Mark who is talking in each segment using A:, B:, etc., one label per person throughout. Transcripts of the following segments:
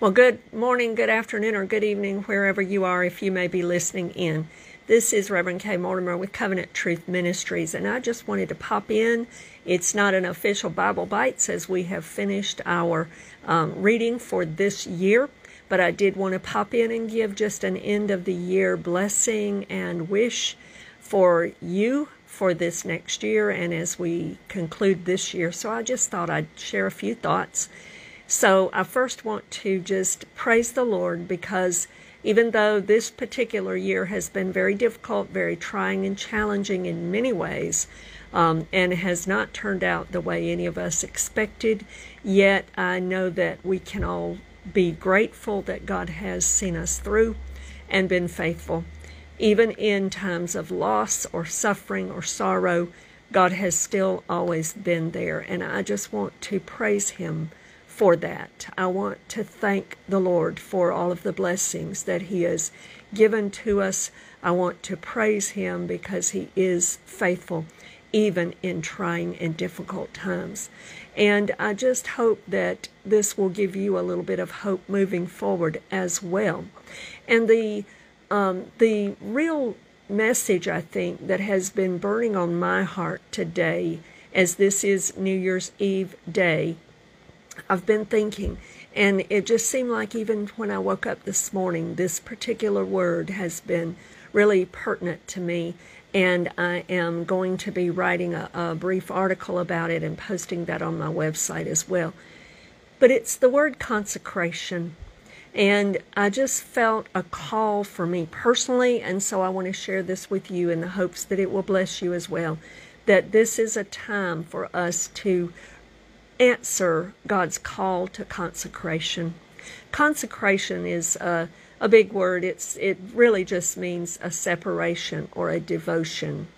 A: Well, good morning, good afternoon, or good evening, wherever you are, if you may be listening in. This is Reverend K. Mortimer with Covenant Truth Ministries, and I just wanted to pop in. It's not an official Bible Bites as we have finished our um, reading for this year, but I did want to pop in and give just an end of the year blessing and wish for you for this next year and as we conclude this year. So I just thought I'd share a few thoughts so I first want to just praise the Lord because even though this particular year has been very difficult, very trying, and challenging in many ways, um, and has not turned out the way any of us expected, yet I know that we can all be grateful that God has seen us through and been faithful. Even in times of loss or suffering or sorrow, God has still always been there. And I just want to praise Him for that. I want to thank the Lord for all of the blessings that He has given to us. I want to praise Him because He is faithful, even in trying and difficult times. And I just hope that this will give you a little bit of hope moving forward as well. And the um, the real message I think that has been burning on my heart today, as this is New Year's Eve day, I've been thinking, and it just seemed like even when I woke up this morning, this particular word has been really pertinent to me. And I am going to be writing a, a brief article about it and posting that on my website as well. But it's the word consecration. And I just felt a call for me personally, and so I want to share this with you in the hopes that it will bless you as well. That this is a time for us to answer God's call to consecration. Consecration is a, a big word. It's it really just means a separation or a devotion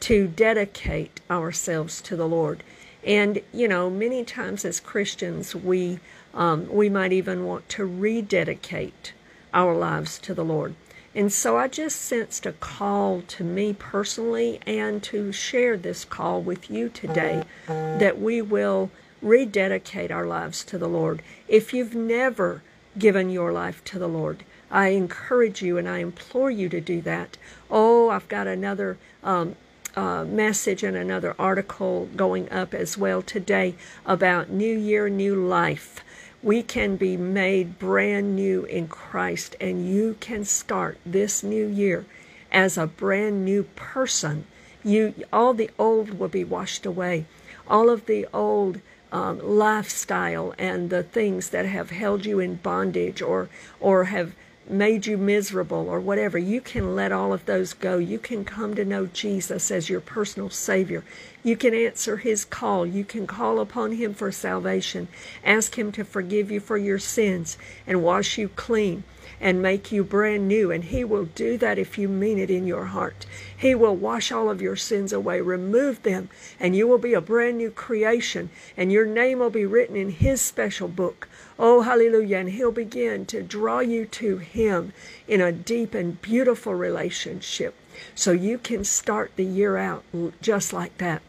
A: to dedicate ourselves to the Lord. And you know, many times as Christians, we um, we might even want to rededicate our lives to the Lord. And so I just sensed a call to me personally and to share this call with you today that we will rededicate our lives to the Lord. If you've never given your life to the Lord, I encourage you and I implore you to do that. Oh, I've got another um, uh, message and another article going up as well today about New Year, New Life. We can be made brand new in Christ, and you can start this new year as a brand new person. You, all the old will be washed away. All of the old um, lifestyle and the things that have held you in bondage or or have made you miserable or whatever, you can let all of those go. You can come to know Jesus as your personal Savior. You can answer His call. You can call upon Him for salvation. Ask Him to forgive you for your sins and wash you clean and make you brand new. And He will do that if you mean it in your heart. He will wash all of your sins away, remove them, and you will be a brand new creation. And your name will be written in His special book. Oh, hallelujah. And He'll begin to draw you to Him in a deep and beautiful relationship. So you can start the year out just like that.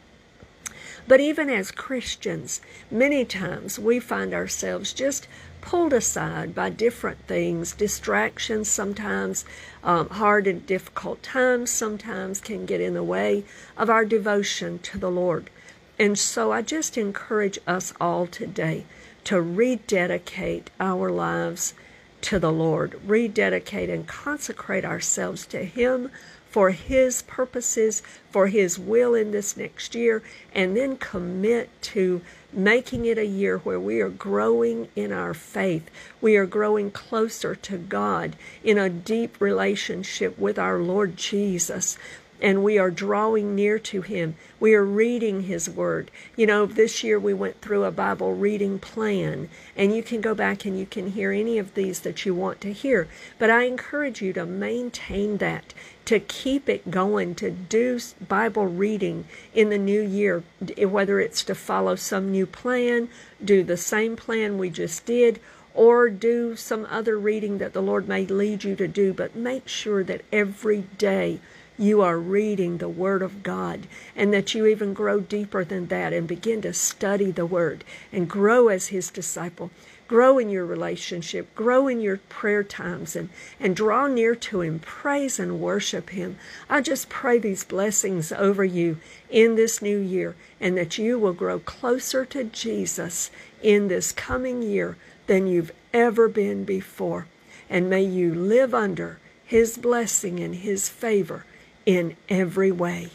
A: But even as Christians, many times we find ourselves just pulled aside by different things. Distractions sometimes, um, hard and difficult times sometimes can get in the way of our devotion to the Lord. And so I just encourage us all today to rededicate our lives to the Lord, rededicate and consecrate ourselves to Him for His purposes, for His will in this next year, and then commit to making it a year where we are growing in our faith. We are growing closer to God in a deep relationship with our Lord Jesus and we are drawing near to Him. We are reading His Word. You know, this year we went through a Bible reading plan, and you can go back and you can hear any of these that you want to hear. But I encourage you to maintain that, to keep it going, to do Bible reading in the new year, whether it's to follow some new plan, do the same plan we just did, or do some other reading that the Lord may lead you to do. But make sure that every day, you are reading the Word of God, and that you even grow deeper than that and begin to study the Word and grow as His disciple. grow in your relationship, grow in your prayer times, and, and draw near to Him. Praise and worship Him. I just pray these blessings over you in this new year and that you will grow closer to Jesus in this coming year than you've ever been before. And may you live under His blessing and His favor in every way.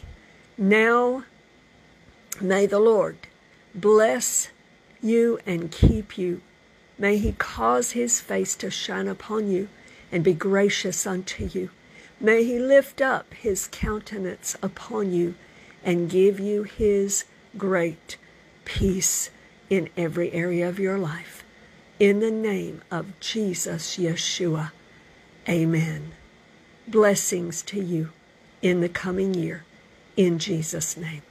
A: Now, may the Lord bless you and keep you. May he cause his face to shine upon you and be gracious unto you. May he lift up his countenance upon you and give you his great peace in every area of your life. In the name of Jesus Yeshua, amen. Blessings to you in the coming year. In Jesus' name.